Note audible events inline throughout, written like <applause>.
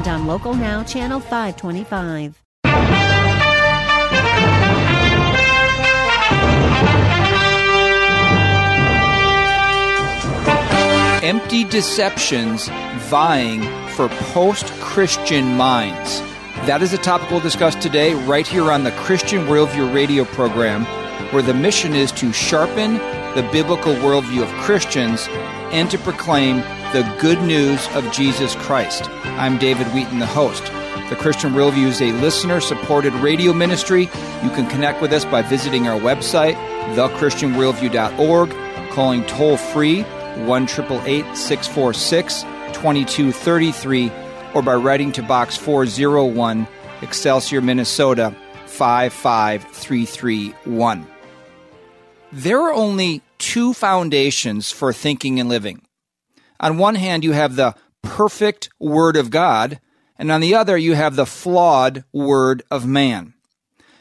and on Local Now, Channel 525. Empty deceptions vying for post Christian minds. That is a topic we'll discuss today, right here on the Christian Worldview radio program, where the mission is to sharpen the biblical worldview of Christians and to proclaim the good news of Jesus Christ. I'm David Wheaton, the host. The Christian Worldview is a listener supported radio ministry. You can connect with us by visiting our website, thechristianworldview.org, calling toll free 1 646 2233, or by writing to Box 401, Excelsior, Minnesota 55331. There are only two foundations for thinking and living. On one hand, you have the perfect Word of God, and on the other, you have the flawed Word of man.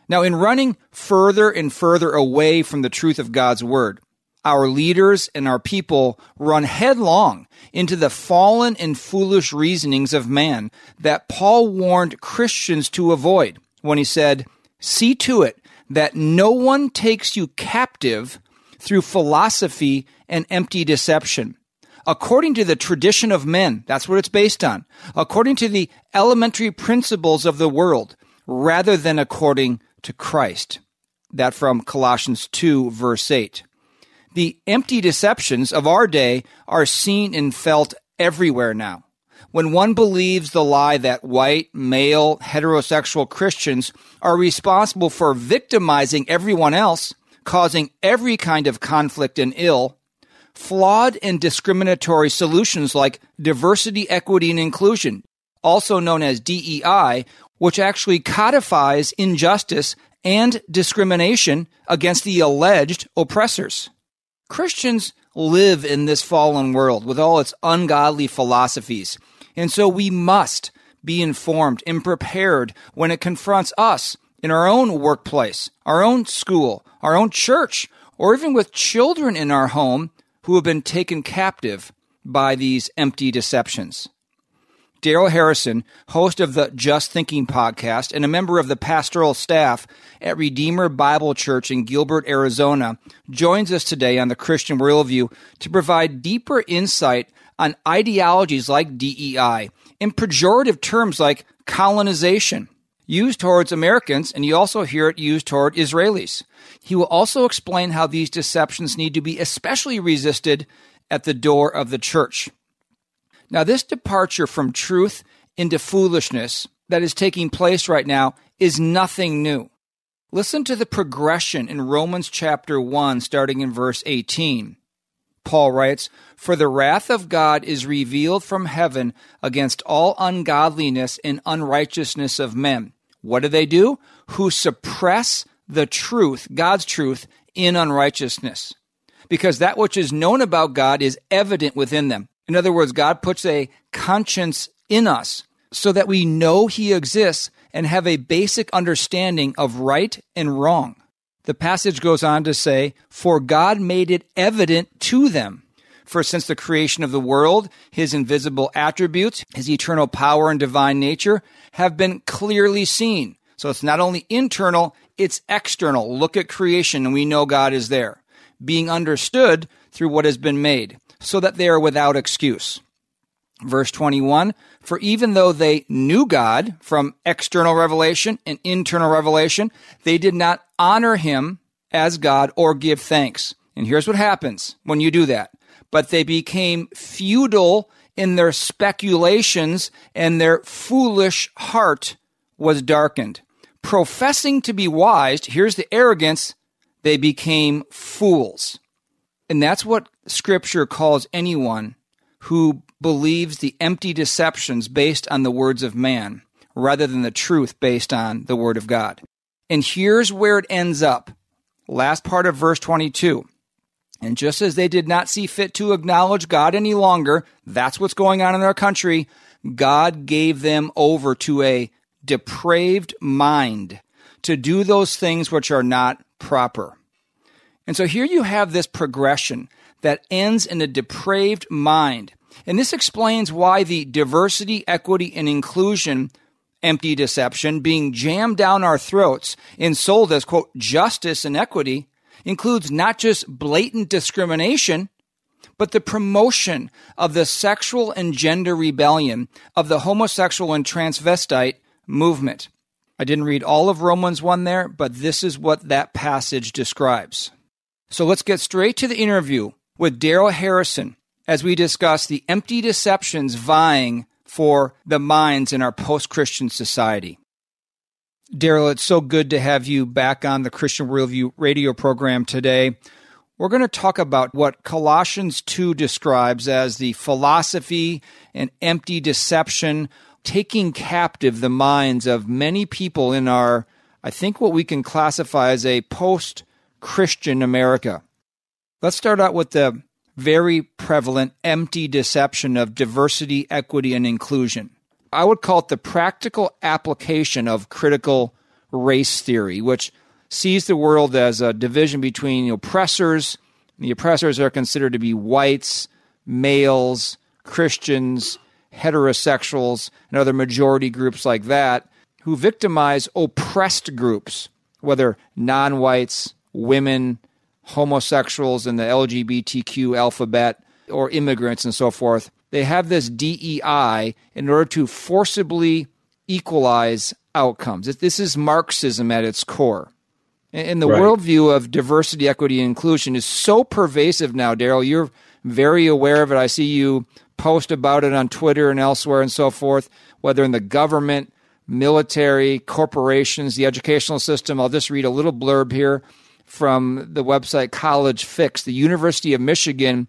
Now, in running further and further away from the truth of God's Word, our leaders and our people run headlong into the fallen and foolish reasonings of man that Paul warned Christians to avoid when he said, See to it that no one takes you captive through philosophy and empty deception. According to the tradition of men, that's what it's based on, according to the elementary principles of the world, rather than according to Christ. That from Colossians 2, verse 8. The empty deceptions of our day are seen and felt everywhere now. When one believes the lie that white, male, heterosexual Christians are responsible for victimizing everyone else, causing every kind of conflict and ill, flawed and discriminatory solutions like diversity, equity, and inclusion, also known as DEI, which actually codifies injustice and discrimination against the alleged oppressors. Christians live in this fallen world with all its ungodly philosophies, and so we must be informed and prepared when it confronts us in our own workplace, our own school, our own church, or even with children in our home who have been taken captive by these empty deceptions. Daryl Harrison, host of the Just Thinking podcast and a member of the pastoral staff at Redeemer Bible Church in Gilbert, Arizona, joins us today on the Christian Worldview to provide deeper insight on ideologies like DEI and pejorative terms like colonization used towards Americans, and you also hear it used toward Israelis. He will also explain how these deceptions need to be especially resisted at the door of the church. Now, this departure from truth into foolishness that is taking place right now is nothing new. Listen to the progression in Romans chapter 1, starting in verse 18. Paul writes, For the wrath of God is revealed from heaven against all ungodliness and unrighteousness of men. What do they do? Who suppress the truth, God's truth, in unrighteousness. Because that which is known about God is evident within them. In other words, God puts a conscience in us so that we know He exists and have a basic understanding of right and wrong. The passage goes on to say, For God made it evident to them. For since the creation of the world, his invisible attributes, his eternal power and divine nature have been clearly seen. So it's not only internal, it's external. Look at creation and we know God is there, being understood through what has been made so that they are without excuse. Verse 21 For even though they knew God from external revelation and internal revelation, they did not honor him as God or give thanks. And here's what happens when you do that. But they became futile in their speculations, and their foolish heart was darkened. Professing to be wise, here's the arrogance, they became fools. And that's what Scripture calls anyone who believes the empty deceptions based on the words of man rather than the truth based on the Word of God. And here's where it ends up. Last part of verse 22. And just as they did not see fit to acknowledge God any longer, that's what's going on in our country, God gave them over to a depraved mind to do those things which are not proper. And so here you have this progression that ends in a depraved mind. And this explains why the diversity, equity, and inclusion empty deception being jammed down our throats and sold as, quote, justice and equity includes not just blatant discrimination, but the promotion of the sexual and gender rebellion of the homosexual and transvestite movement. I didn't read all of Romans 1 there, but this is what that passage describes. So let's get straight to the interview with Daryl Harrison as we discuss the empty deceptions vying for the minds in our post Christian society. Daryl, it's so good to have you back on the Christian Worldview radio program today. We're going to talk about what Colossians 2 describes as the philosophy and empty deception taking captive the minds of many people in our, I think, what we can classify as a post Christian America. Let's start out with the very prevalent empty deception of diversity, equity, and inclusion. I would call it the practical application of critical race theory, which sees the world as a division between oppressors. The oppressors are considered to be whites, males, Christians, heterosexuals, and other majority groups like that, who victimize oppressed groups, whether non whites, women, homosexuals, in the LGBTQ alphabet, or immigrants and so forth they have this DEI in order to forcibly equalize outcomes. This is Marxism at its core. And the right. worldview of diversity, equity, and inclusion is so pervasive now, Daryl. You're very aware of it. I see you post about it on Twitter and elsewhere and so forth, whether in the government, military, corporations, the educational system. I'll just read a little blurb here from the website College Fix. The University of Michigan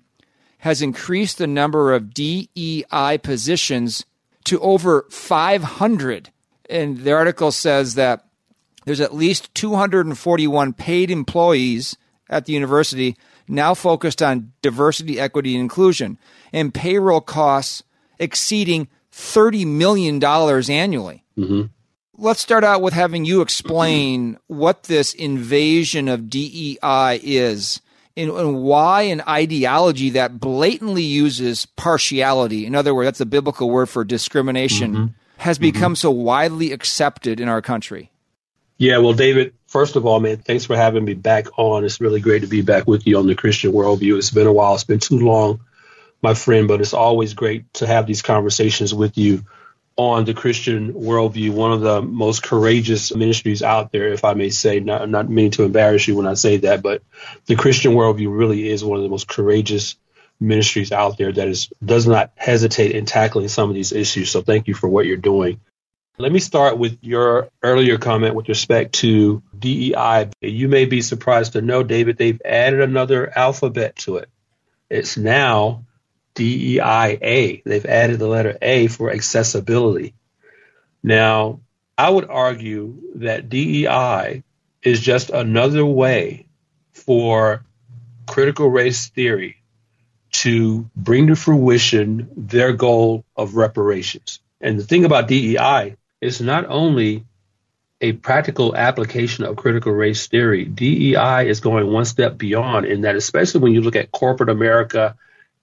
has increased the number of DEI positions to over 500. And the article says that there's at least 241 paid employees at the university now focused on diversity, equity, and inclusion, and payroll costs exceeding $30 million annually. Mm-hmm. Let's start out with having you explain what this invasion of DEI is and, and why an ideology that blatantly uses partiality, in other words, that's a biblical word for discrimination, mm-hmm. has mm-hmm. become mm-hmm. so widely accepted in our country. Yeah, well, David, first of all, man, thanks for having me back on. It's really great to be back with you on the Christian worldview. It's been a while, it's been too long, my friend, but it's always great to have these conversations with you on the Christian worldview, one of the most courageous ministries out there, if I may say, not, not meaning to embarrass you when I say that, but the Christian worldview really is one of the most courageous ministries out there that is does not hesitate in tackling some of these issues. So thank you for what you're doing. Let me start with your earlier comment with respect to DEI. You may be surprised to know, David, they've added another alphabet to it. It's now DEIA. They've added the letter A for accessibility. Now, I would argue that DEI is just another way for critical race theory to bring to fruition their goal of reparations. And the thing about DEI is not only a practical application of critical race theory, DEI is going one step beyond in that, especially when you look at corporate America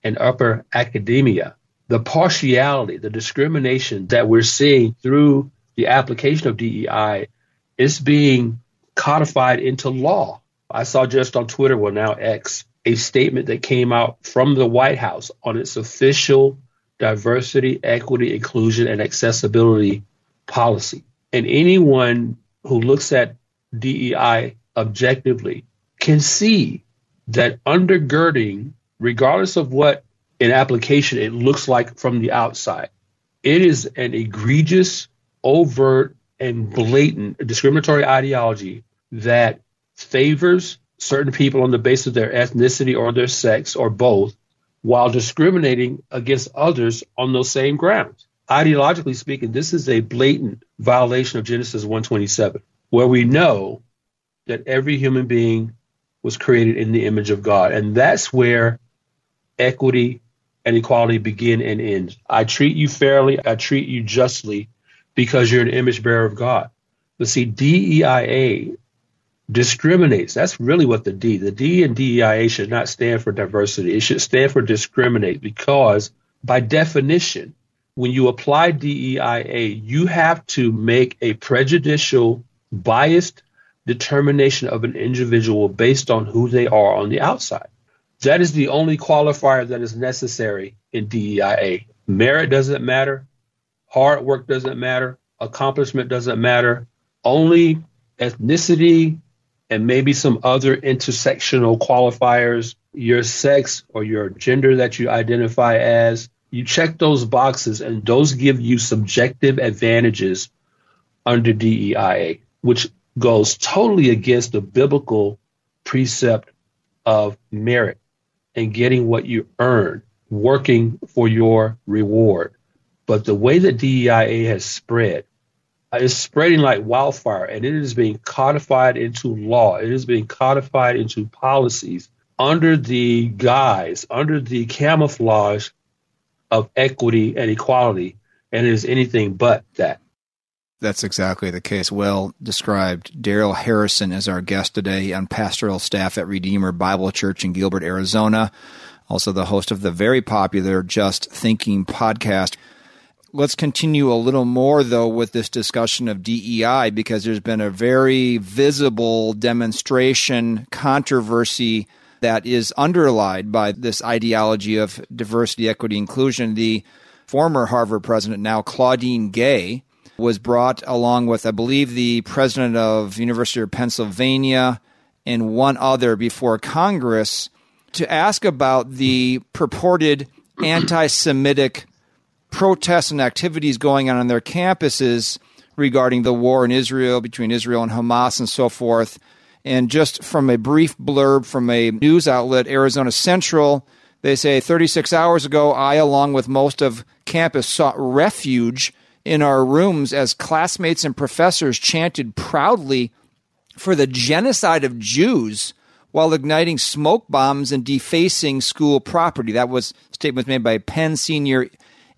and upper academia. The partiality, the discrimination that we're seeing through the application of DEI is being codified into law. I saw just on Twitter, well, now X, a statement that came out from the White House on its official diversity, equity, inclusion, and accessibility policy. And anyone who looks at DEI objectively can see that undergirding regardless of what an application it looks like from the outside. It is an egregious, overt, and blatant discriminatory ideology that favors certain people on the basis of their ethnicity or their sex or both, while discriminating against others on those same grounds. Ideologically speaking, this is a blatant violation of Genesis 127, where we know that every human being was created in the image of God. And that's where equity and equality begin and end. I treat you fairly, I treat you justly because you're an image bearer of God. But see, DEIA discriminates. That's really what the D, the D in DEIA should not stand for diversity. It should stand for discriminate because by definition, when you apply DEIA, you have to make a prejudicial, biased determination of an individual based on who they are on the outside. That is the only qualifier that is necessary in DEIA. Merit doesn't matter. Hard work doesn't matter. Accomplishment doesn't matter. Only ethnicity and maybe some other intersectional qualifiers, your sex or your gender that you identify as, you check those boxes, and those give you subjective advantages under DEIA, which goes totally against the biblical precept of merit and getting what you earn, working for your reward. But the way that DEIA has spread, uh, is spreading like wildfire and it is being codified into law. It is being codified into policies under the guise, under the camouflage of equity and equality, and it is anything but that. That's exactly the case. Well described. Daryl Harrison is our guest today on pastoral staff at Redeemer Bible Church in Gilbert, Arizona. Also, the host of the very popular Just Thinking podcast. Let's continue a little more, though, with this discussion of DEI because there's been a very visible demonstration, controversy that is underlined by this ideology of diversity, equity, inclusion. The former Harvard president, now Claudine Gay, was brought along with, I believe, the president of University of Pennsylvania and one other before Congress to ask about the purported anti-Semitic protests and activities going on on their campuses regarding the war in Israel between Israel and Hamas and so forth. And just from a brief blurb from a news outlet, Arizona Central, they say 36 hours ago, I, along with most of campus, sought refuge in our rooms as classmates and professors chanted proudly for the genocide of Jews while igniting smoke bombs and defacing school property. That was statement made by Penn senior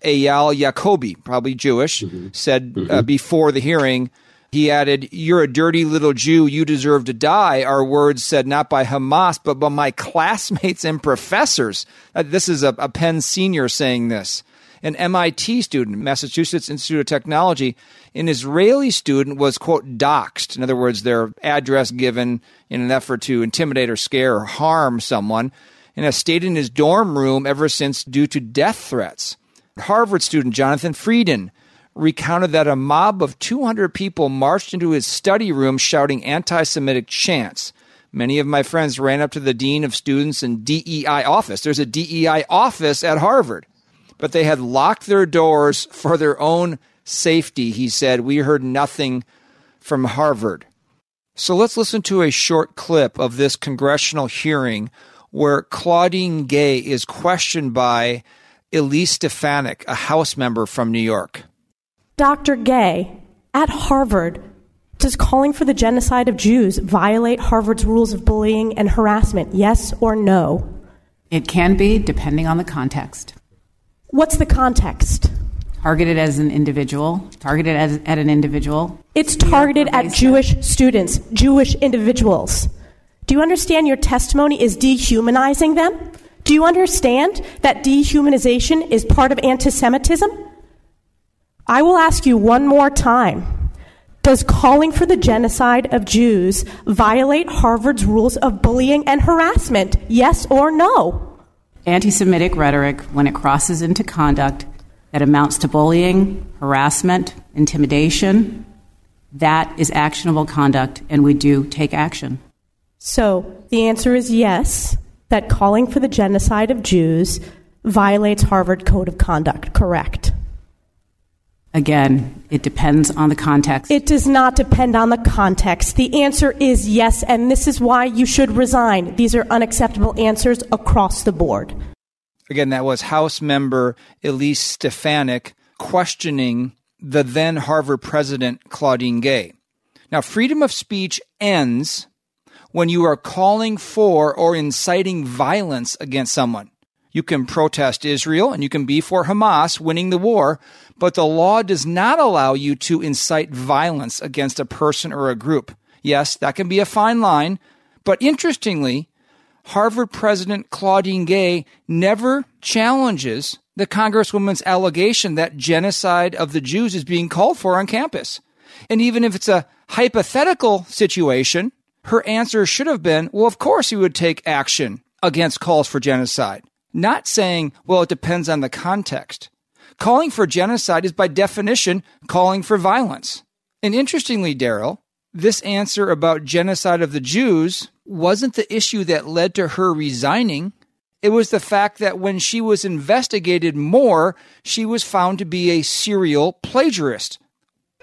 Eyal Yakoby, probably Jewish, mm-hmm. said uh, mm-hmm. Uh, before the hearing he added, You're a dirty little Jew. You deserve to die. Our words said not by Hamas, but by my classmates and professors. Uh, this is a, a Penn senior saying this. An MIT student, Massachusetts Institute of Technology, an Israeli student was, quote, doxxed. In other words, their address given in an effort to intimidate or scare or harm someone, and has stayed in his dorm room ever since due to death threats. Harvard student Jonathan Frieden recounted that a mob of 200 people marched into his study room shouting anti Semitic chants. Many of my friends ran up to the dean of students and DEI office. There's a DEI office at Harvard, but they had locked their doors for their own safety. He said, We heard nothing from Harvard. So let's listen to a short clip of this congressional hearing where Claudine Gay is questioned by Elise Stefanik, a House member from New York. Dr. Gay, at Harvard, does calling for the genocide of Jews violate Harvard's rules of bullying and harassment? Yes or no? It can be, depending on the context. What's the context? Targeted as an individual, targeted as, at an individual. It's targeted at Jewish students, Jewish individuals. Do you understand your testimony is dehumanizing them? Do you understand that dehumanization is part of anti Semitism? I will ask you one more time. Does calling for the genocide of Jews violate Harvard's rules of bullying and harassment? Yes or no? Anti Semitic rhetoric, when it crosses into conduct that amounts to bullying, harassment, intimidation, that is actionable conduct, and we do take action. So the answer is yes, that calling for the genocide of Jews violates Harvard Code of Conduct, correct? Again, it depends on the context. It does not depend on the context. The answer is yes, and this is why you should resign. These are unacceptable answers across the board. Again, that was House member Elise Stefanik. questioning the then Harvard president, Claudine Gay. Now, freedom of speech ends when you are calling for or inciting violence against someone. You can protest Israel and you can be for Hamas winning the war, but the law does not allow you to incite violence against a person or a group. Yes, that can be a fine line, but interestingly, Harvard President Claudine Gay never challenges the Congresswoman's allegation that genocide of the Jews is being called for on campus. And even if it's a hypothetical situation, her answer should have been, well, of course he would take action against calls for genocide. Not saying, well, it depends on the context. Calling for genocide is by definition calling for violence. And interestingly, Daryl, this answer about genocide of the Jews wasn't the issue that led to her resigning. It was the fact that when she was investigated more, she was found to be a serial plagiarist.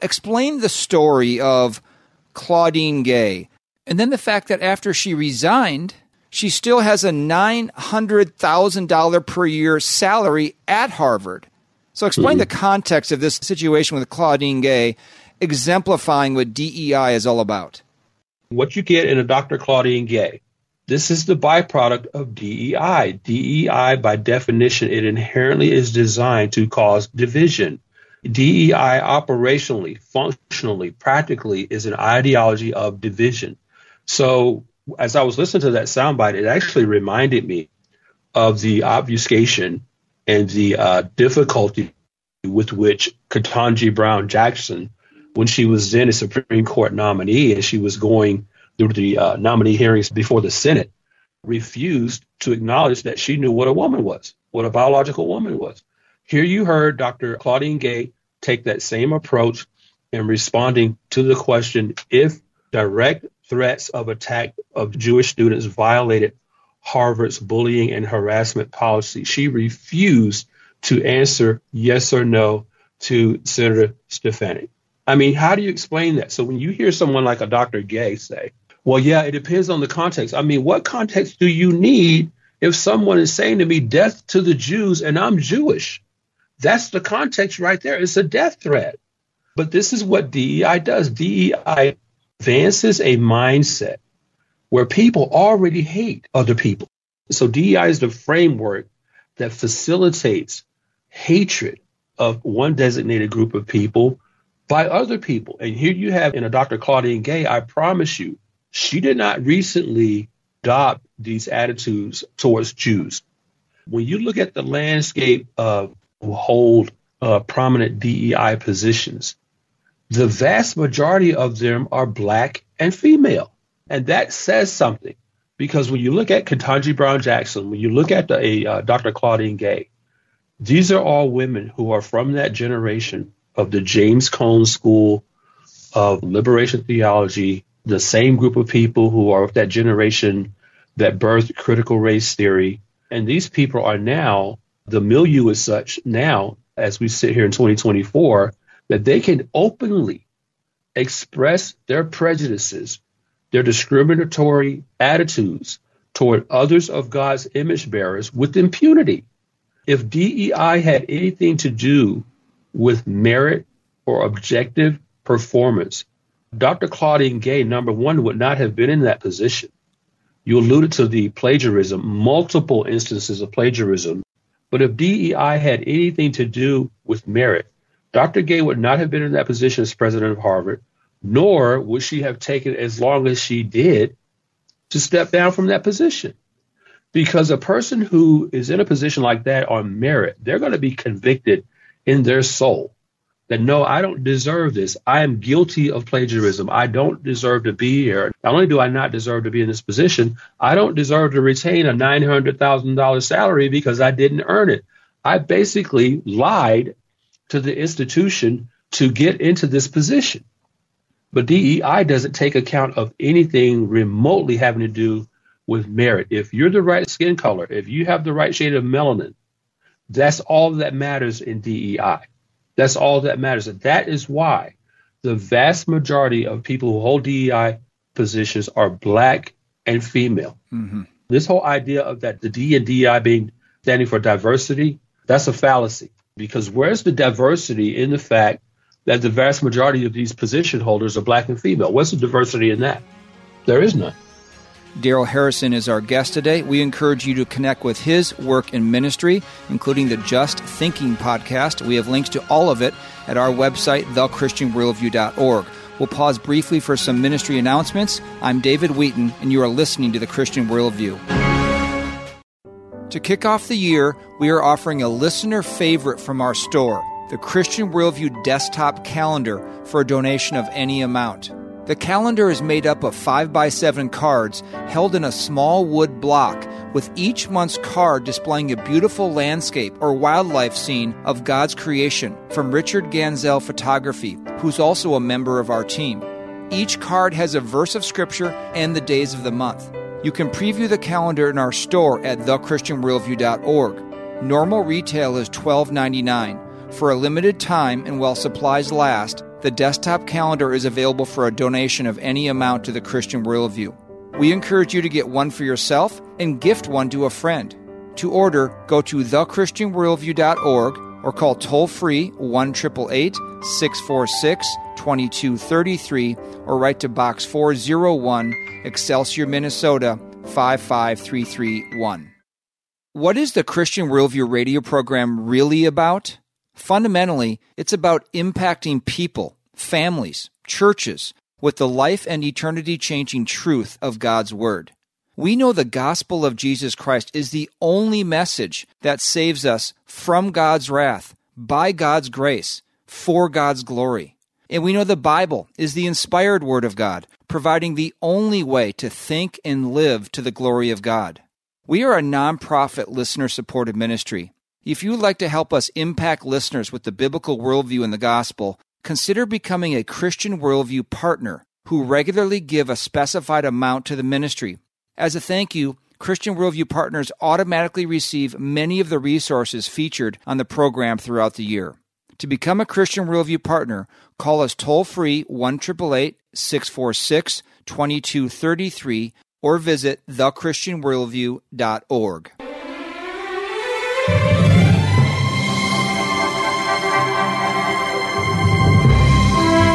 Explain the story of Claudine Gay, and then the fact that after she resigned, she still has a $900,000 per year salary at Harvard. So explain mm-hmm. the context of this situation with Claudine Gay, exemplifying what DEI is all about. What you get in a Dr. Claudine Gay, this is the byproduct of DEI. DEI, by definition, it inherently is designed to cause division. DEI operationally, functionally, practically is an ideology of division. So as I was listening to that soundbite, it actually reminded me of the obfuscation and the uh, difficulty with which Ketanji Brown Jackson, when she was then a Supreme Court nominee and she was going through the uh, nominee hearings before the Senate, refused to acknowledge that she knew what a woman was, what a biological woman was. Here you heard Dr. Claudine Gay take that same approach in responding to the question if direct threats of attack of Jewish students violated Harvard's bullying and harassment policy. She refused to answer yes or no to Senator Stefanik. I mean, how do you explain that? So when you hear someone like a Dr. Gay say, well, yeah, it depends on the context. I mean, what context do you need if someone is saying to me, death to the Jews, and I'm Jewish? That's the context right there. It's a death threat. But this is what DEI does. DEI advances a mindset where people already hate other people. So DEI is the framework that facilitates hatred of one designated group of people by other people. And here you have in a Dr. Claudine Gay, I promise you, she did not recently adopt these attitudes towards Jews. When you look at the landscape of who hold uh, prominent DEI positions, the vast majority of them are black and female. And that says something because when you look at Ketanji Brown Jackson, when you look at the, a, uh, Dr. Claudine Gay, these are all women who are from that generation of the James Cone School of Liberation Theology, the same group of people who are of that generation that birthed critical race theory. And these people are now, the milieu is such now, as we sit here in 2024, that they can openly express their prejudices, their discriminatory attitudes toward others of God's image bearers with impunity. If DEI had anything to do with merit or objective performance, Dr. Claudine Gay, number one, would not have been in that position. You alluded to the plagiarism, multiple instances of plagiarism. But if DEI had anything to do with merit, Dr. Gay would not have been in that position as president of Harvard, nor would she have taken as long as she did to step down from that position. Because a person who is in a position like that on merit, they're going to be convicted in their soul that no, I don't deserve this. I am guilty of plagiarism. I don't deserve to be here. Not only do I not deserve to be in this position, I don't deserve to retain a $900,000 salary because I didn't earn it. I basically lied to the institution to get into this position. But DEI doesn't take account of anything remotely having to do with merit. If you're the right skin color, if you have the right shade of melanin, that's all that matters in DEI. That's all that matters. And that is why the vast majority of people who hold DEI positions are black and female. Mm-hmm. This whole idea of that the D and DEI being standing for diversity, that's a fallacy. Because where's the diversity in the fact that the vast majority of these position holders are black and female? What's the diversity in that? There is none. Daryl Harrison is our guest today. We encourage you to connect with his work in ministry, including the Just Thinking podcast. We have links to all of it at our website, thechristianworldview.org. We'll pause briefly for some ministry announcements. I'm David Wheaton, and you are listening to the Christian Worldview. To kick off the year, we are offering a listener favorite from our store, the Christian Worldview Desktop Calendar, for a donation of any amount. The calendar is made up of 5x7 cards held in a small wood block, with each month's card displaying a beautiful landscape or wildlife scene of God's creation from Richard Ganzel Photography, who's also a member of our team. Each card has a verse of Scripture and the days of the month. You can preview the calendar in our store at thechristianworldview.org. Normal retail is $12.99. For a limited time and while supplies last, the desktop calendar is available for a donation of any amount to the Christian Worldview. We encourage you to get one for yourself and gift one to a friend. To order, go to thechristianworldview.org or call toll free 1 646 2233 or write to Box 401, Excelsior, Minnesota 55331. What is the Christian Worldview radio program really about? Fundamentally, it's about impacting people, families, churches with the life and eternity changing truth of God's Word. We know the gospel of Jesus Christ is the only message that saves us from God's wrath, by God's grace, for God's glory. And we know the Bible is the inspired Word of God, providing the only way to think and live to the glory of God. We are a nonprofit listener supported ministry if you would like to help us impact listeners with the biblical worldview and the gospel, consider becoming a Christian Worldview partner who regularly give a specified amount to the ministry. As a thank you, Christian Worldview partners automatically receive many of the resources featured on the program throughout the year. To become a Christian Worldview partner, call us toll free 1 646 2233 or visit thechristianworldview.org.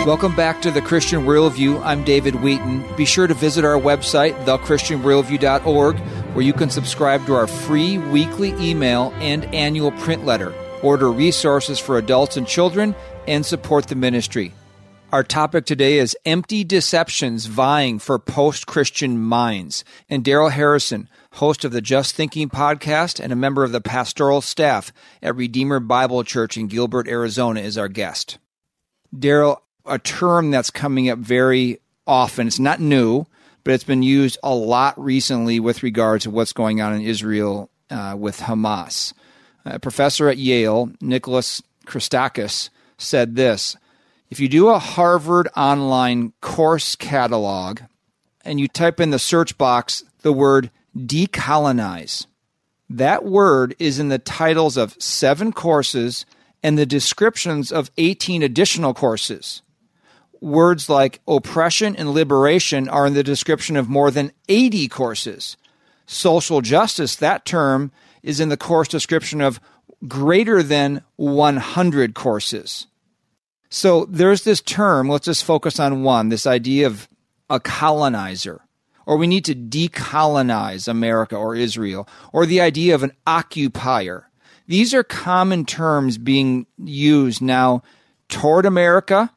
Welcome back to the Christian Worldview. I'm David Wheaton. Be sure to visit our website, thechristianworldview.org, where you can subscribe to our free weekly email and annual print letter, order resources for adults and children, and support the ministry. Our topic today is empty deceptions vying for post Christian minds. And Daryl Harrison, host of the Just Thinking podcast and a member of the pastoral staff at Redeemer Bible Church in Gilbert, Arizona, is our guest. Daryl, a term that's coming up very often. It's not new, but it's been used a lot recently with regards to what's going on in Israel uh, with Hamas. A professor at Yale, Nicholas Christakis, said this If you do a Harvard online course catalog and you type in the search box the word decolonize, that word is in the titles of seven courses and the descriptions of 18 additional courses words like oppression and liberation are in the description of more than 80 courses. Social justice, that term, is in the course description of greater than 100 courses. So there's this term, let's just focus on one this idea of a colonizer, or we need to decolonize America or Israel, or the idea of an occupier. These are common terms being used now toward America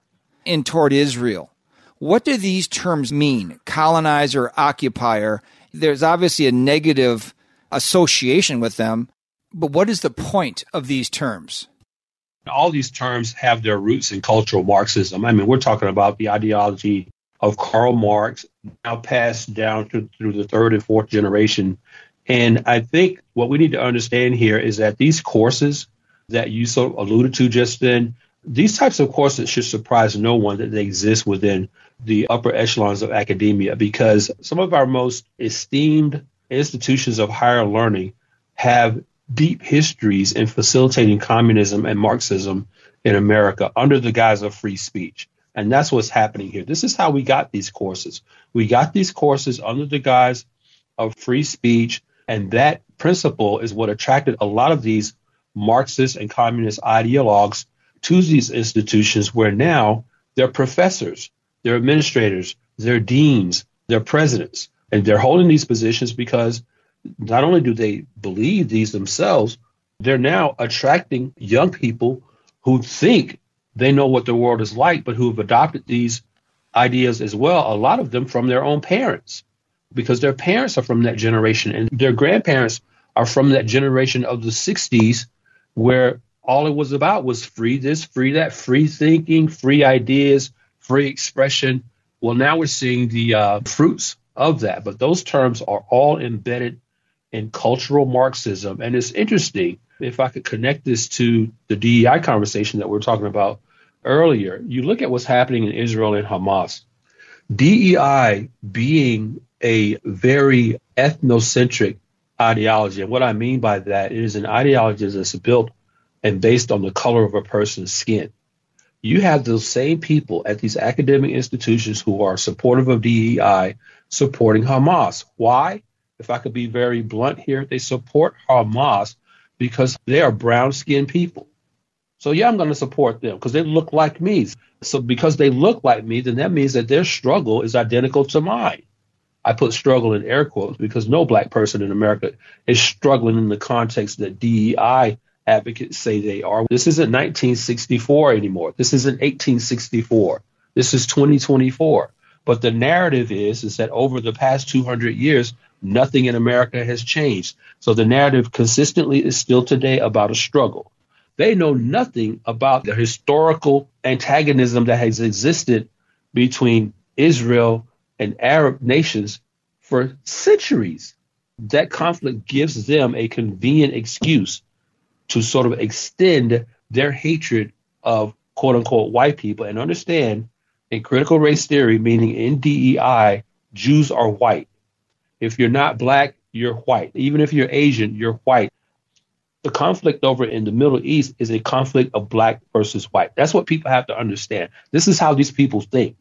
and toward Israel. What do these terms mean? Colonizer, occupier. There's obviously a negative association with them, but what is the point of these terms? All these terms have their roots in cultural Marxism. I mean, we're talking about the ideology of Karl Marx, now passed down to, through the third and fourth generation. And I think what we need to understand here is that these courses that you so alluded to just then, these types of courses should surprise no one that they exist within the upper echelons of academia because some of our most esteemed institutions of higher learning have deep histories in facilitating communism and Marxism in America under the guise of free speech. And that's what's happening here. This is how we got these courses. We got these courses under the guise of free speech. And that principle is what attracted a lot of these Marxist and communist ideologues to these institutions where now they're professors, they're administrators, they're deans, they're presidents, and they're holding these positions because not only do they believe these themselves, they're now attracting young people who think they know what the world is like, but who have adopted these ideas as well, a lot of them from their own parents, because their parents are from that generation and their grandparents are from that generation of the 60s where all it was about was free this, free that, free thinking, free ideas, free expression. Well, now we're seeing the uh, fruits of that, but those terms are all embedded in cultural Marxism. And it's interesting if I could connect this to the DEI conversation that we are talking about earlier. You look at what's happening in Israel and Hamas. DEI being a very ethnocentric ideology. And what I mean by that is an ideology that's built and based on the color of a person's skin. You have those same people at these academic institutions who are supportive of DEI supporting Hamas. Why? If I could be very blunt here, they support Hamas because they are brown skinned people. So yeah, I'm going to support them because they look like me. So because they look like me, then that means that their struggle is identical to mine. I put struggle in air quotes because no black person in America is struggling in the context that DEI advocates say they are. This isn't 1964 anymore. This isn't 1864. This is 2024. But the narrative is is that over the past 200 years, nothing in America has changed. So the narrative consistently is still today about a struggle. They know nothing about the historical antagonism that has existed between Israel and Arab nations for centuries. That conflict gives them a convenient excuse to sort of extend their hatred of quote unquote white people and understand in critical race theory, meaning in DEI, Jews are white. If you're not black, you're white. Even if you're Asian, you're white. The conflict over in the Middle East is a conflict of black versus white. That's what people have to understand. This is how these people think.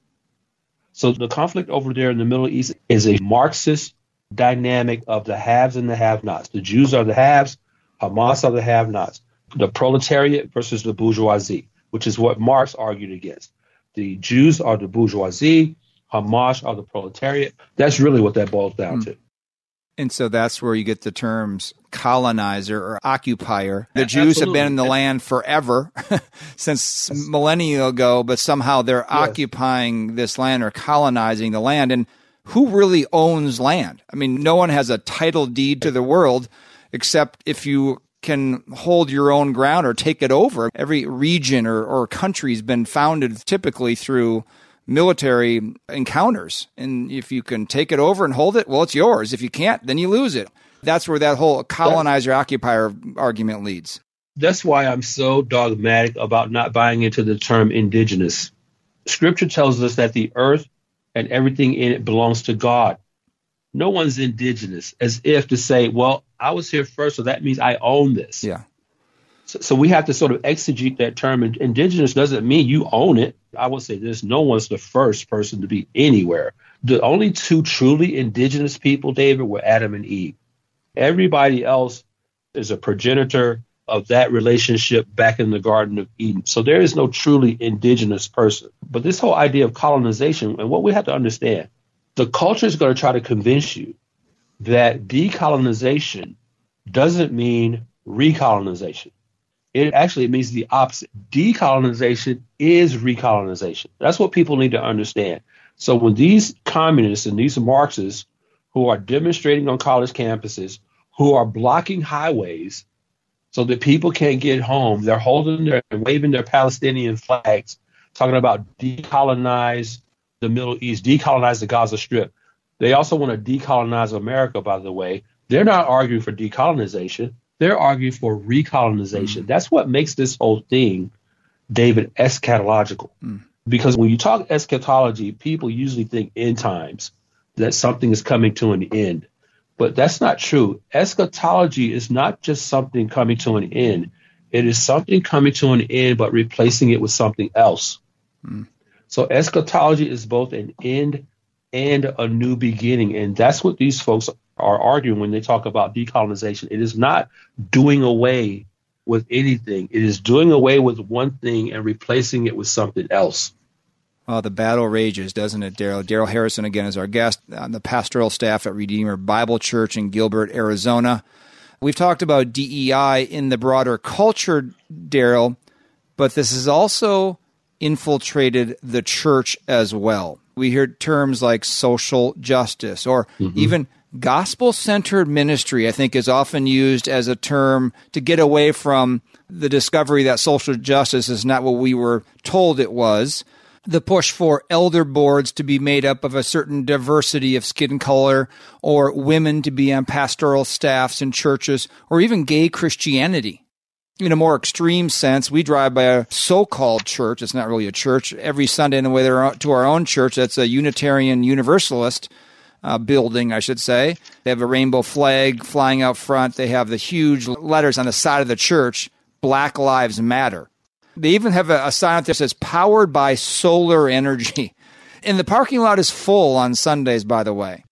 So the conflict over there in the Middle East is a Marxist dynamic of the haves and the have-nots. The Jews are the haves, Hamas are the have-nots. The proletariat versus the bourgeoisie, which is what Marx argued against. The Jews are the bourgeoisie, Hamas are the proletariat. That's really what that boils down mm. to. And so that's where you get the terms colonizer or occupier. The Jews Absolutely. have been in the land forever, <laughs> since millennia ago, but somehow they're yes. occupying this land or colonizing the land. And who really owns land? I mean, no one has a title deed to the world except if you can hold your own ground or take it over. Every region or, or country has been founded typically through military encounters. And if you can take it over and hold it, well, it's yours. If you can't, then you lose it. That's where that whole colonizer occupier argument leads. That's why I'm so dogmatic about not buying into the term indigenous. Scripture tells us that the earth and everything in it belongs to God. No one's indigenous, as if to say, well, I was here first, so that means I own this. Yeah. So, so, we have to sort of exegete that term. Indigenous doesn't mean you own it. I would say this no one's the first person to be anywhere. The only two truly indigenous people, David, were Adam and Eve. Everybody else is a progenitor of that relationship back in the Garden of Eden. So there is no truly indigenous person. But this whole idea of colonization, and what we have to understand, the culture is going to try to convince you that decolonization doesn't mean recolonization. It actually means the opposite. Decolonization is recolonization. That's what people need to understand. So when these communists and these Marxists who are demonstrating on college campuses, who are blocking highways so that people can't get home, they're holding their waving their Palestinian flags, talking about decolonize the Middle East, decolonize the Gaza Strip. They also want to decolonize America, by the way. They're not arguing for decolonization. They're arguing for recolonization. Mm. That's what makes this whole thing, David, eschatological. Mm. Because when you talk eschatology, people usually think end times, that something is coming to an end. But that's not true. Eschatology is not just something coming to an end. It is something coming to an end, but replacing it with something else. Mm. So eschatology is both an end and a new beginning. And that's what these folks are arguing when they talk about decolonization. It is not doing away with anything. It is doing away with one thing and replacing it with something else. Well, the battle rages, doesn't it, Daryl? Daryl Harrison, again, is our guest on the pastoral staff at Redeemer Bible Church in Gilbert, Arizona. We've talked about DEI in the broader culture, Daryl, but this has also infiltrated the church as well. We hear terms like social justice or mm-hmm. even gospel centered ministry, I think, is often used as a term to get away from the discovery that social justice is not what we were told it was the push for elder boards to be made up of a certain diversity of skin color, or women to be on pastoral staffs in churches, or even gay Christianity. In a more extreme sense, we drive by a so-called church. It's not really a church. Every Sunday, in the way they're to our own church, that's a Unitarian Universalist uh, building, I should say. They have a rainbow flag flying out front. They have the huge letters on the side of the church, Black Lives Matter. They even have a, a sign out there that says powered by solar energy. <laughs> And the parking lot is full on Sundays, by the way.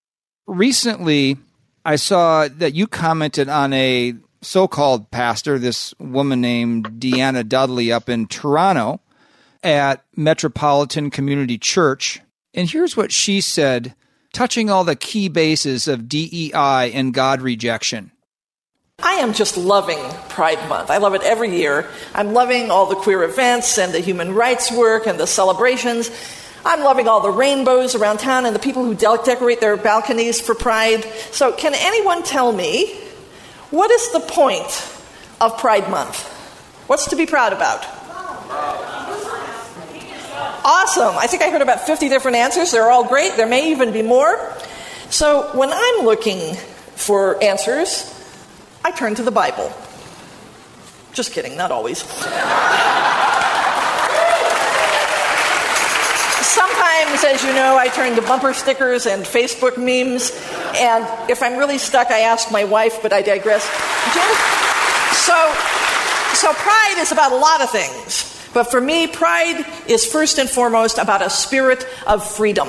Recently, I saw that you commented on a so called pastor, this woman named Deanna Dudley up in Toronto at Metropolitan Community Church. And here's what she said, touching all the key bases of DEI and God rejection. I am just loving Pride Month. I love it every year. I'm loving all the queer events and the human rights work and the celebrations. I'm loving all the rainbows around town and the people who de- decorate their balconies for Pride. So, can anyone tell me what is the point of Pride Month? What's to be proud about? Awesome. I think I heard about 50 different answers. They're all great. There may even be more. So, when I'm looking for answers, I turn to the Bible. Just kidding, not always. <laughs> Sometimes, as you know, I turn to bumper stickers and Facebook memes, and if I'm really stuck, I ask my wife, but I digress. So, so pride is about a lot of things. But for me, pride is first and foremost about a spirit of freedom.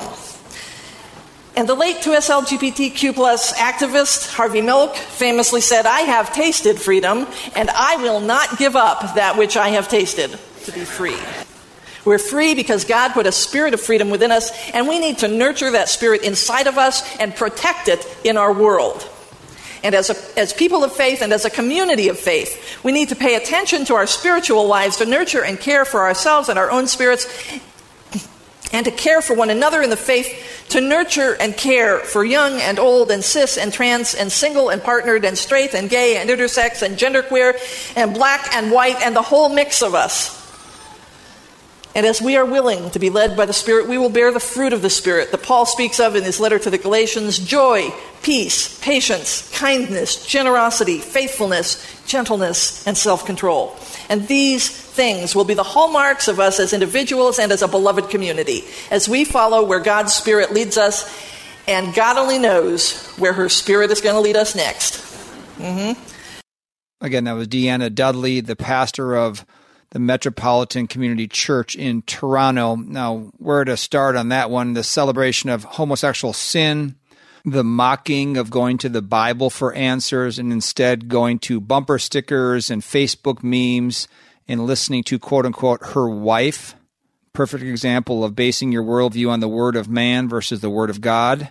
And the late 2S LGBTQ plus activist Harvey Milk famously said, I have tasted freedom, and I will not give up that which I have tasted to be free. We're free because God put a spirit of freedom within us, and we need to nurture that spirit inside of us and protect it in our world. And as, a, as people of faith and as a community of faith, we need to pay attention to our spiritual lives to nurture and care for ourselves and our own spirits and to care for one another in the faith, to nurture and care for young and old and cis and trans and single and partnered and straight and gay and intersex and genderqueer and black and white and the whole mix of us. And as we are willing to be led by the Spirit, we will bear the fruit of the Spirit that Paul speaks of in his letter to the Galatians joy, peace, patience, kindness, generosity, faithfulness, gentleness, and self control. And these things will be the hallmarks of us as individuals and as a beloved community as we follow where God's Spirit leads us, and God only knows where her Spirit is going to lead us next. Mm-hmm. Again, that was Deanna Dudley, the pastor of the Metropolitan Community Church in Toronto. Now, where to start on that one? The celebration of homosexual sin, the mocking of going to the Bible for answers and instead going to bumper stickers and Facebook memes and listening to quote unquote her wife. Perfect example of basing your worldview on the word of man versus the word of God.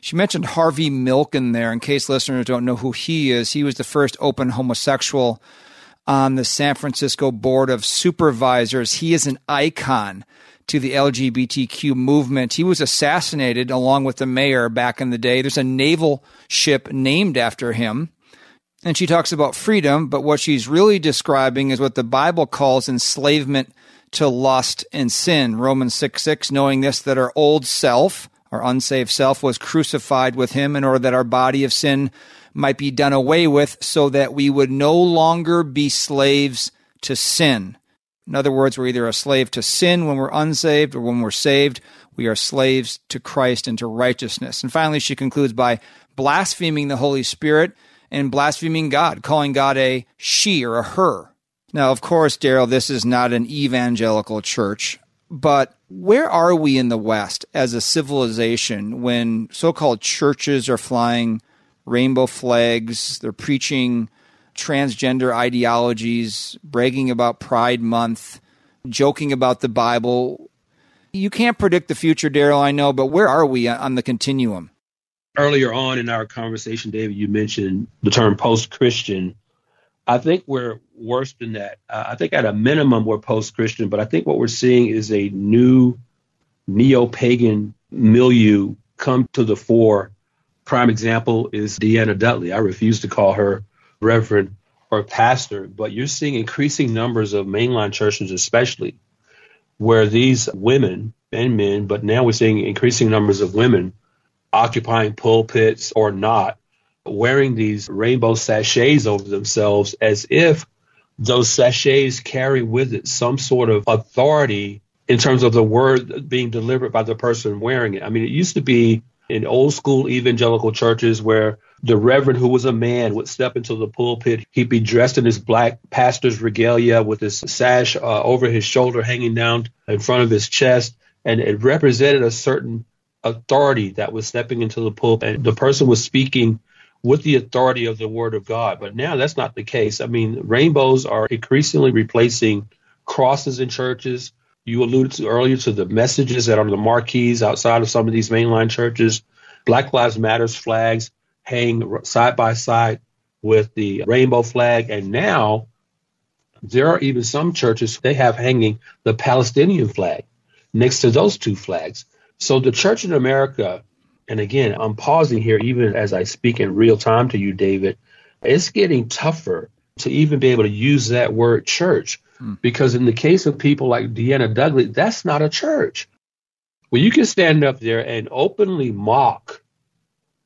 She mentioned Harvey Milk in there. In case listeners don't know who he is, he was the first open homosexual on the San Francisco Board of Supervisors. He is an icon to the LGBTQ movement. He was assassinated along with the mayor back in the day. There's a naval ship named after him. And she talks about freedom, but what she's really describing is what the Bible calls enslavement to lust and sin. Romans 6 6, knowing this, that our old self, our unsaved self, was crucified with him in order that our body of sin might be done away with so that we would no longer be slaves to sin. In other words, we're either a slave to sin when we're unsaved or when we're saved, we are slaves to Christ and to righteousness. And finally, she concludes by blaspheming the Holy Spirit and blaspheming God, calling God a she or a her. Now, of course, Daryl, this is not an evangelical church, but where are we in the West as a civilization when so called churches are flying rainbow flags. They're preaching transgender ideologies, bragging about Pride Month, joking about the Bible. You can't predict the future, Daryl, I know, but where are we on the continuum? Earlier on in our conversation, David, you mentioned the term post Christian. I think we're worse than that. Uh, I think at a minimum, we're post Christian, but I think what we're seeing is a new neo pagan milieu come to the fore. Prime example is Deanna Dudley. I refuse to call her reverend or pastor, but you're seeing increasing numbers of mainline churches, especially where these women and men, but now we're seeing increasing numbers of women occupying pulpits or not, wearing these rainbow sachets over themselves as if those sachets carry with it some sort of authority in terms of the word being delivered by the person wearing it. I mean, it used to be in old school evangelical churches where the reverend who was a man would step into the pulpit. He'd be dressed in his black pastor's regalia with his sash uh, over his shoulder hanging down in front of his chest. And it represented a certain authority that was stepping into the pulpit. And the person was speaking with the authority of the word of God. But now that's not the case. I mean, rainbows are increasingly replacing crosses in churches you alluded to earlier to the messages that are on the marquees outside of some of these mainline churches. Black Lives Matters flags hang side by side with the rainbow flag. And now there are even some churches, they have hanging the Palestinian flag next to those two flags. So the church in America, and again, I'm pausing here even as I speak in real time to you, David, it's getting tougher to even be able to use that word church Hmm. Because in the case of people like Deanna Dudley, that's not a church. Well, you can stand up there and openly mock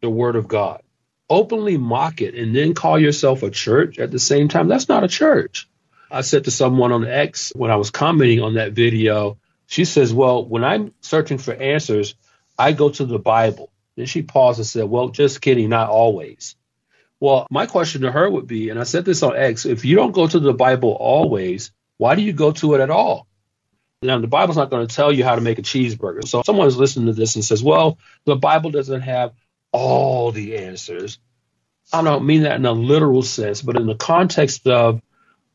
the word of God, openly mock it, and then call yourself a church at the same time. That's not a church. I said to someone on X when I was commenting on that video, she says, Well, when I'm searching for answers, I go to the Bible. Then she paused and said, Well, just kidding, not always. Well, my question to her would be, and I said this on X, if you don't go to the Bible always, why do you go to it at all? Now, the Bible's not going to tell you how to make a cheeseburger. So, someone is listening to this and says, well, the Bible doesn't have all the answers. I don't mean that in a literal sense, but in the context of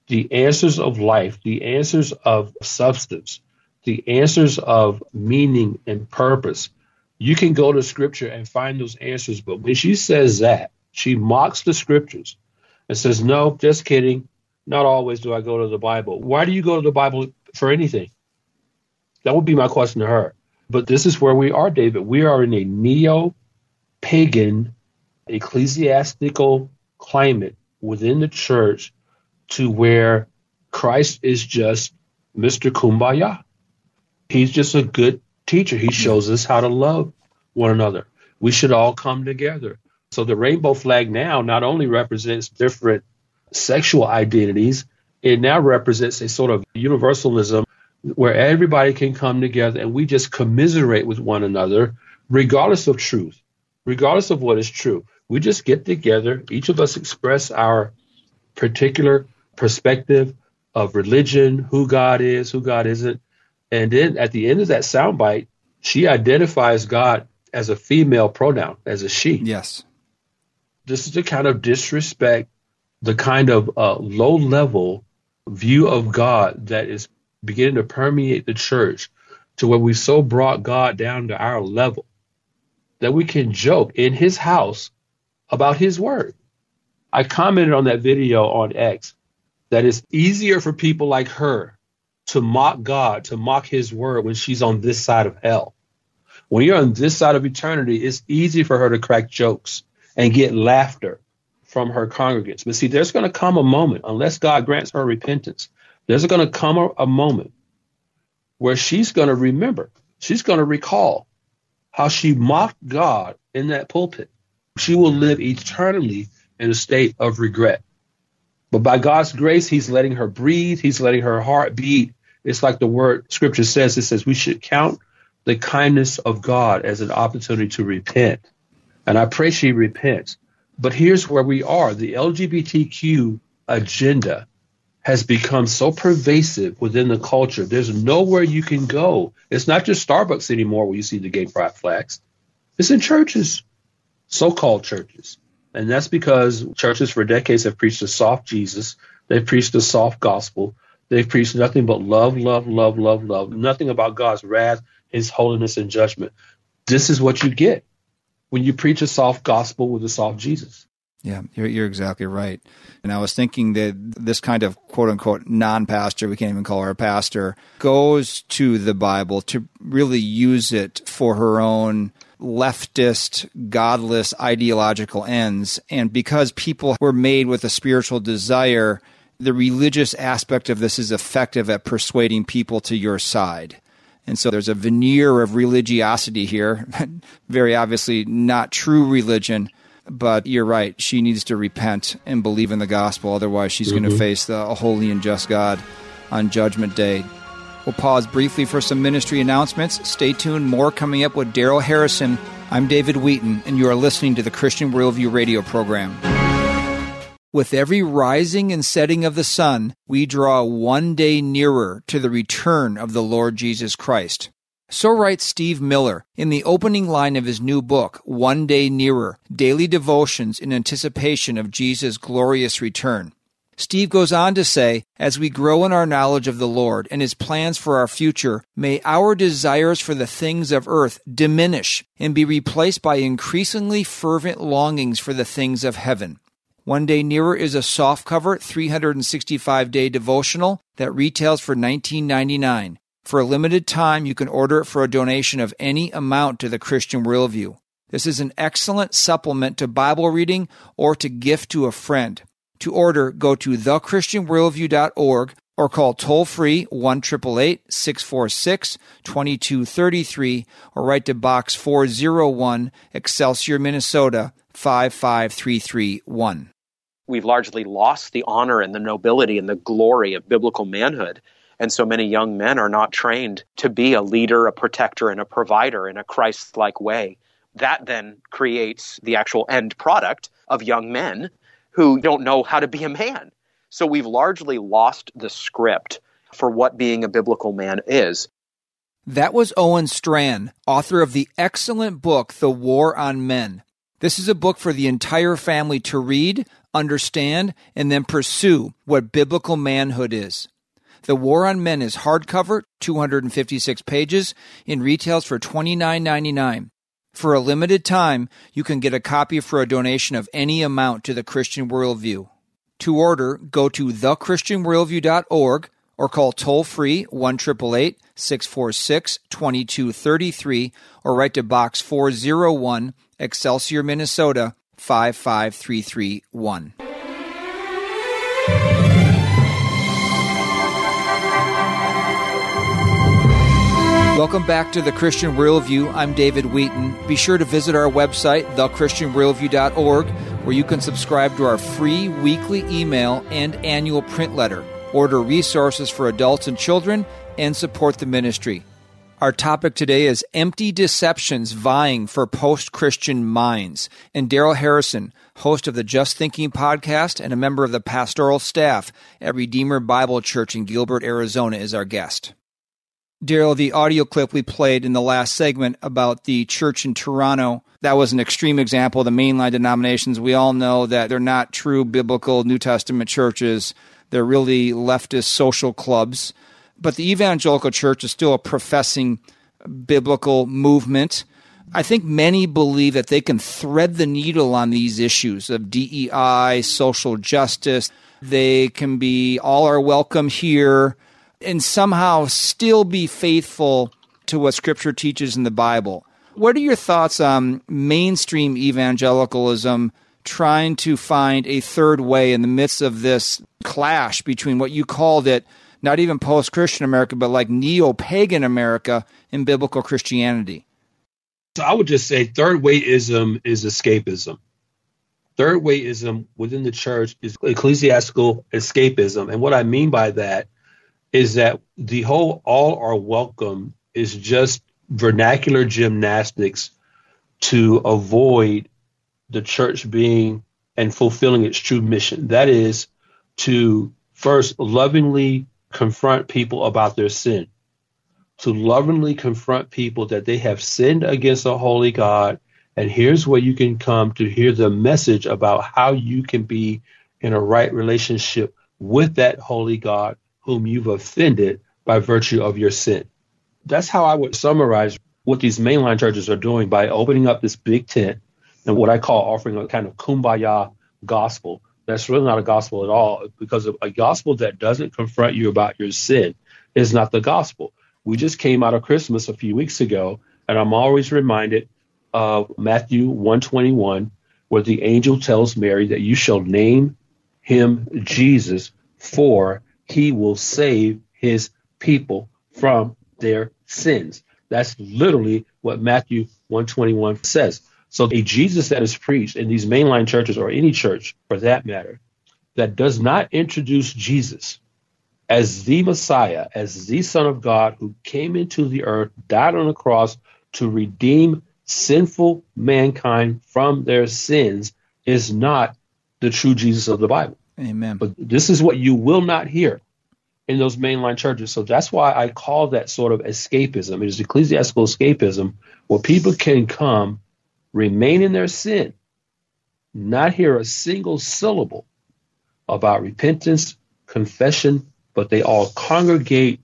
the answers of life, the answers of substance, the answers of meaning and purpose. You can go to scripture and find those answers. But when she says that, she mocks the scriptures and says, no, just kidding. Not always do I go to the Bible. Why do you go to the Bible for anything? That would be my question to her. But this is where we are, David. We are in a neo pagan ecclesiastical climate within the church to where Christ is just Mr. Kumbaya. He's just a good teacher. He shows us how to love one another. We should all come together. So the rainbow flag now not only represents different sexual identities, it now represents a sort of universalism where everybody can come together and we just commiserate with one another, regardless of truth, regardless of what is true. We just get together, each of us express our particular perspective of religion, who God is, who God isn't. And then at the end of that soundbite, she identifies God as a female pronoun, as a she. Yes. This is the kind of disrespect the kind of uh, low level view of God that is beginning to permeate the church to where we so brought God down to our level that we can joke in his house about his word. I commented on that video on X that it's easier for people like her to mock God, to mock his word when she's on this side of hell. When you're on this side of eternity, it's easy for her to crack jokes and get laughter from her congregants. But see, there's going to come a moment, unless God grants her repentance, there's going to come a, a moment where she's going to remember, she's going to recall how she mocked God in that pulpit. She will live eternally in a state of regret. But by God's grace, He's letting her breathe, He's letting her heart beat. It's like the word scripture says, it says we should count the kindness of God as an opportunity to repent. And I pray she repents. But here's where we are the LGBTQ agenda has become so pervasive within the culture. There's nowhere you can go. It's not just Starbucks anymore where you see the gay pride flags. It's in churches, so-called churches. And that's because churches for decades have preached a soft Jesus. They've preached a soft gospel. They've preached nothing but love, love, love, love, love. Nothing about God's wrath, his holiness, and judgment. This is what you get when you preach a soft gospel with a soft Jesus. Yeah, you're, you're exactly right. And I was thinking that this kind of quote unquote non pastor, we can't even call her a pastor, goes to the Bible to really use it for her own leftist, godless, ideological ends. And because people were made with a spiritual desire, the religious aspect of this is effective at persuading people to your side. And so there's a veneer of religiosity here, <laughs> very obviously not true religion. But you're right. She needs to repent and believe in the gospel. Otherwise, she's mm-hmm. going to face the holy and just God on Judgment Day. We'll pause briefly for some ministry announcements. Stay tuned. More coming up with Daryl Harrison. I'm David Wheaton, and you are listening to the Christian Worldview radio program. With every rising and setting of the sun, we draw one day nearer to the return of the Lord Jesus Christ. So writes Steve Miller in the opening line of his new book, One Day Nearer Daily Devotions in Anticipation of Jesus' Glorious Return. Steve goes on to say, as we grow in our knowledge of the Lord and his plans for our future, may our desires for the things of earth diminish and be replaced by increasingly fervent longings for the things of heaven. One Day Nearer is a softcover 365 day devotional that retails for $19.99. For a limited time, you can order it for a donation of any amount to the Christian Worldview. This is an excellent supplement to Bible reading or to gift to a friend. To order, go to thechristianworldview.org or call toll free 1 646 2233 or write to Box 401, Excelsior, Minnesota 55331 we've largely lost the honor and the nobility and the glory of biblical manhood. And so many young men are not trained to be a leader, a protector, and a provider in a Christ like way. That then creates the actual end product of young men who don't know how to be a man. So we've largely lost the script for what being a biblical man is. That was Owen Strachan, author of the excellent book, The War on Men. This is a book for the entire family to read, understand, and then pursue what biblical manhood is. The War on Men is hardcover, 256 pages, in retails for $29.99. For a limited time, you can get a copy for a donation of any amount to the Christian Worldview. To order, go to thechristianworldview.org or call toll free 1 646 2233 or write to Box 401, Excelsior, Minnesota 55331. Welcome back to the Christian Worldview. I'm David Wheaton. Be sure to visit our website, thechristianworldview.org, where you can subscribe to our free weekly email and annual print letter, order resources for adults and children, and support the ministry. Our topic today is empty deceptions vying for post Christian minds. And Daryl Harrison, host of the Just Thinking podcast and a member of the pastoral staff at Redeemer Bible Church in Gilbert, Arizona, is our guest. Daryl, the audio clip we played in the last segment about the church in Toronto, that was an extreme example of the mainline denominations. We all know that they're not true biblical New Testament churches, they're really leftist social clubs but the evangelical church is still a professing biblical movement. I think many believe that they can thread the needle on these issues of DEI, social justice. They can be all are welcome here and somehow still be faithful to what scripture teaches in the Bible. What are your thoughts on mainstream evangelicalism trying to find a third way in the midst of this clash between what you called it not even post Christian America, but like neo pagan America in biblical Christianity? So I would just say third wayism is escapism. Third wayism within the church is ecclesiastical escapism. And what I mean by that is that the whole all are welcome is just vernacular gymnastics to avoid the church being and fulfilling its true mission. That is to first lovingly confront people about their sin, to lovingly confront people that they have sinned against a holy God And here's where you can come to hear the message about how you can be in a right relationship with that holy God whom you've offended by virtue of your sin. That's how I would summarize what these mainline churches are doing by opening up this big tent and what I call offering a kind of kumbaya gospel. That's really not a gospel at all because a gospel that doesn't confront you about your sin is not the gospel. We just came out of Christmas a few weeks ago, and I'm always reminded of Matthew 121, where the angel tells Mary that you shall name him Jesus, for he will save his people from their sins. That's literally what Matthew 121 says. So a Jesus that is preached in these mainline churches or any church for that matter that does not introduce Jesus as the Messiah, as the Son of God who came into the earth, died on the cross to redeem sinful mankind from their sins is not the true Jesus of the Bible. Amen. But this is what you will not hear in those mainline churches. So that's why I call that sort of escapism. It is ecclesiastical escapism where people can come, remain in their sin, not hear a single syllable about repentance, confession, but they all congregate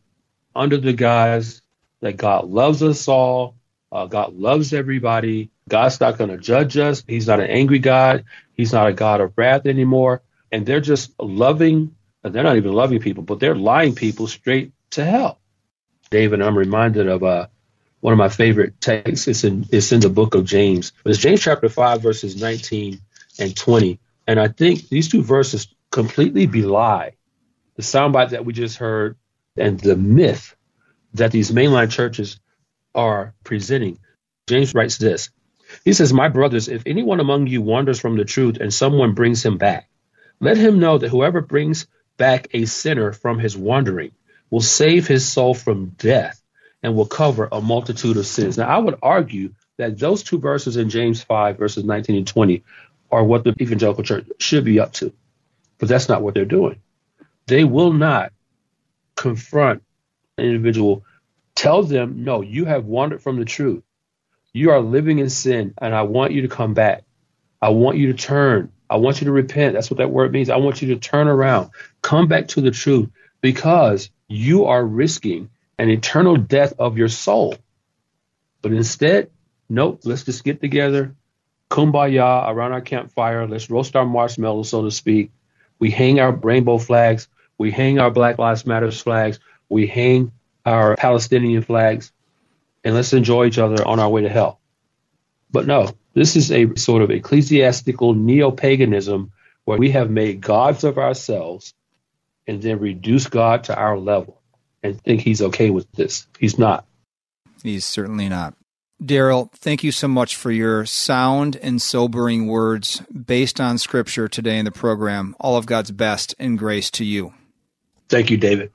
under the guise that God loves us all, uh, God loves everybody. God's not going to judge us. He's not an angry God. He's not a God of wrath anymore. And they're just loving, they're not even loving people, but they're lying people straight to hell. David, I'm reminded of uh, one of my favorite texts. It's in, it's in the book of James. It's James chapter 5, verses 19 and 20. And I think these two verses completely belie the soundbite that we just heard and the myth that these mainline churches are presenting. James writes this. He says, My brothers, if anyone among you wanders from the truth and someone brings him back, let him know that whoever brings back a sinner from his wandering will save his soul from death and will cover a multitude of sins. Now, I would argue that those two verses in James 5, verses 19 and 20, are what the evangelical church should be up to. But that's not what they're doing. They will not confront an individual Tell them, no, you have wandered from the truth. You are living in sin, and I want you to come back. I want you to turn. I want you to repent. That's what that word means. I want you to turn around, come back to the truth, because you are risking an eternal death of your soul. But instead, nope, let's just get together, kumbaya around our campfire. Let's roast our marshmallows, so to speak. We hang our rainbow flags. We hang our Black Lives Matters flags. We hang our Palestinian flags, and let's enjoy each other on our way to hell. But no, this is a sort of ecclesiastical neo paganism where we have made gods of ourselves and then reduce God to our level and think he's okay with this. He's not. He's certainly not. Daryl, thank you so much for your sound and sobering words based on scripture today in the program. All of God's best and grace to you. Thank you, David.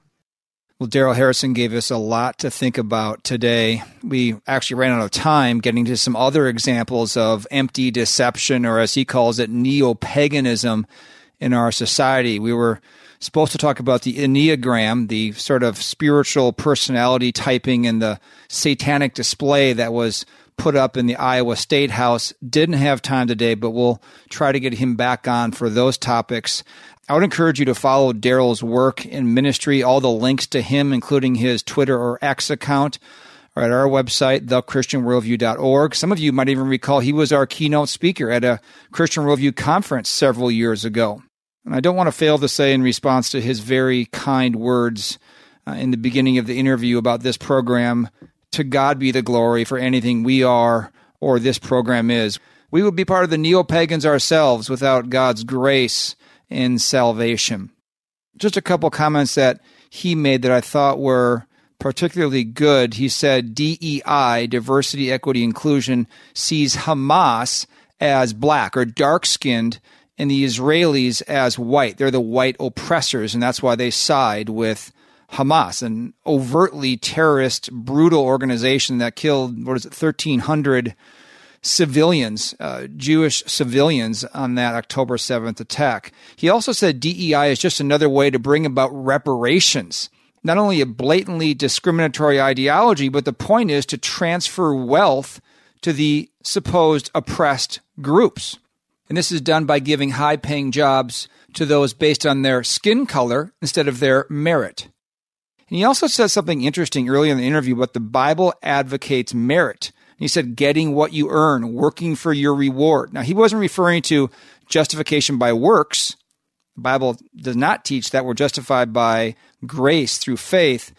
Well, Daryl Harrison gave us a lot to think about today. We actually ran out of time getting to some other examples of empty deception, or as he calls it, neo paganism in our society. We were supposed to talk about the Enneagram, the sort of spiritual personality typing and the satanic display that was put up in the Iowa State House. Didn't have time today, but we'll try to get him back on for those topics. I would encourage you to follow Daryl's work in ministry. All the links to him, including his Twitter or X account, are at our website, thechristianworldview.org. Some of you might even recall he was our keynote speaker at a Christian Worldview conference several years ago. And I don't want to fail to say, in response to his very kind words uh, in the beginning of the interview about this program, to God be the glory for anything we are or this program is. We would be part of the neo pagans ourselves without God's grace in salvation. Just a couple comments that he made that I thought were particularly good. He said DEI, diversity, equity, inclusion, sees Hamas as black or dark skinned and the Israelis as white. They're the white oppressors, and that's why they side with Hamas, an overtly terrorist, brutal organization that killed, what is it, 1,300 civilians, uh, Jewish civilians, on that October 7th attack. He also said DEI is just another way to bring about reparations. Not only a blatantly discriminatory ideology, but the point is to transfer wealth to the supposed oppressed groups. And this is done by giving high paying jobs to those based on their skin color instead of their merit. And he also says something interesting earlier in the interview but the Bible advocates merit. He said, getting what you earn, working for your reward. Now, he wasn't referring to justification by works. The Bible does not teach that we're justified by grace through faith.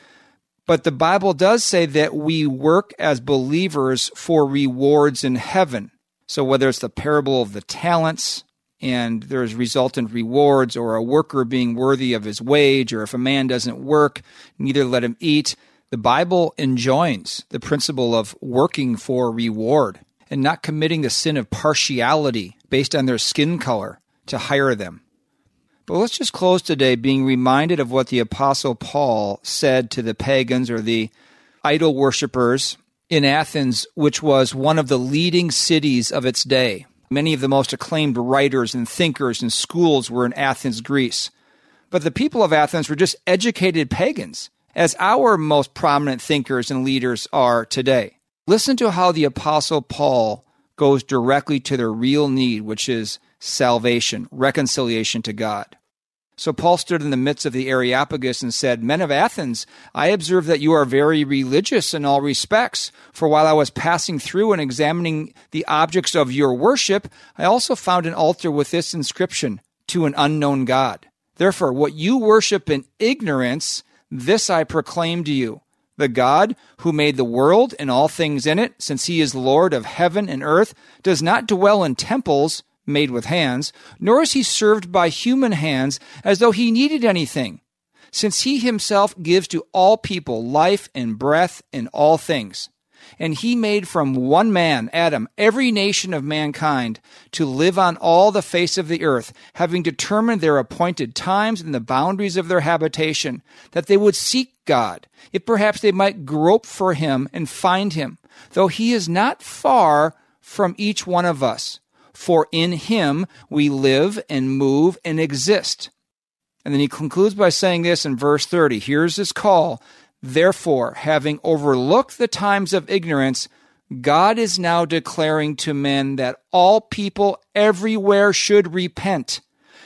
But the Bible does say that we work as believers for rewards in heaven. So whether it's the parable of the talents and there's resultant rewards or a worker being worthy of his wage or if a man doesn't work, neither let him eat. The Bible enjoins the principle of working for reward and not committing the sin of partiality based on their skin color to hire them. But let's just close today being reminded of what the Apostle Paul said to the pagans or the idol worshippers in Athens, which was one of the leading cities of its day. Many of the most acclaimed writers and thinkers and schools were in Athens, Greece. But the people of Athens were just educated pagans, as our most prominent thinkers and leaders are today. Listen to how the Apostle Paul goes directly to their real need, which is salvation, reconciliation to God. So Paul stood in the midst of the Areopagus and said, Men of Athens, I observe that you are very religious in all respects. For while I was passing through and examining the objects of your worship, I also found an altar with this inscription, To an unknown God. Therefore, what you worship in ignorance, this I proclaim to you. The God who made the world and all things in it, since he is Lord of heaven and earth, does not dwell in temples made with hands, nor is he served by human hands as though he needed anything, since he himself gives to all people life and breath in all things. And he made from one man, Adam, every nation of mankind to live on all the face of the earth, having determined their appointed times and the boundaries of their habitation, that they would seek God, if perhaps they might grope for him and find him, though he is not far from each one of us for in him we live and move and exist. And then he concludes by saying this in verse 30. Here's his call. Therefore, having overlooked the times of ignorance, God is now declaring to men that all people everywhere should repent,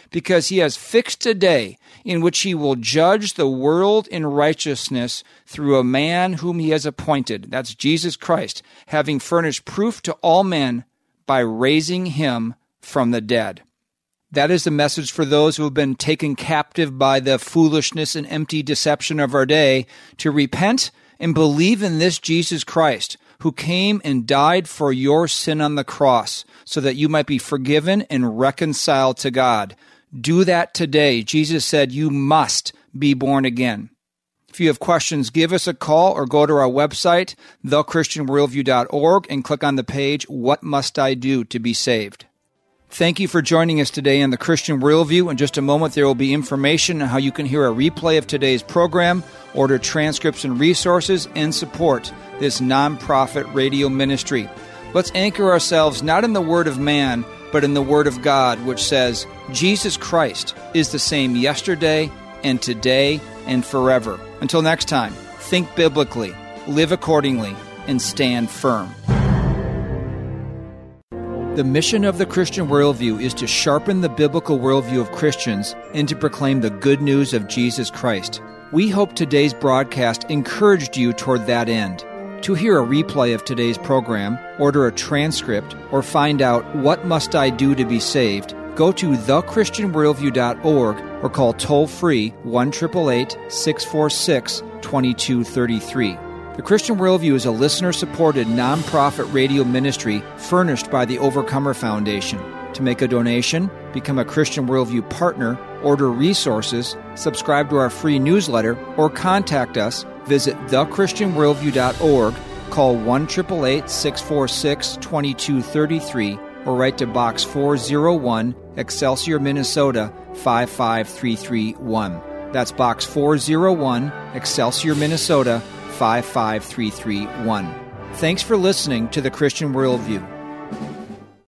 because he has fixed a day in which he will judge the world in righteousness through a man whom he has appointed. That's Jesus Christ, having furnished proof to all men by raising him from the dead. That is the message for those who have been taken captive by the foolishness and empty deception of our day to repent and believe in this Jesus Christ who came and died for your sin on the cross so that you might be forgiven and reconciled to God. Do that today. Jesus said you must be born again. If you have questions, give us a call or go to our website, thechristianworldview.org, and click on the page, What Must I Do to Be Saved? Thank you for joining us today on the Christian Worldview. In just a moment, there will be information on how you can hear a replay of today's program, order transcripts and resources, and support this nonprofit radio ministry. Let's anchor ourselves not in the Word of man, but in the Word of God, which says, Jesus Christ is the same yesterday and today and forever. Until next time, think biblically, live accordingly, and stand firm. The mission of the Christian worldview is to sharpen the biblical worldview of Christians and to proclaim the good news of Jesus Christ. We hope today's broadcast encouraged you toward that end. To hear a replay of today's program, order a transcript, or find out what must I do to be saved, go to thechristianworldview.org or call toll free 1 888 646 2233. The Christian Worldview is a listener supported nonprofit radio ministry furnished by the Overcomer Foundation. To make a donation, become a Christian Worldview partner, order resources, subscribe to our free newsletter, or contact us, visit thechristianworldview.org, call 1 888 646 2233, or write to Box 401, Excelsior, Minnesota 55331. That's Box 401, Excelsior, Minnesota 55331. Thanks for listening to the Christian Worldview.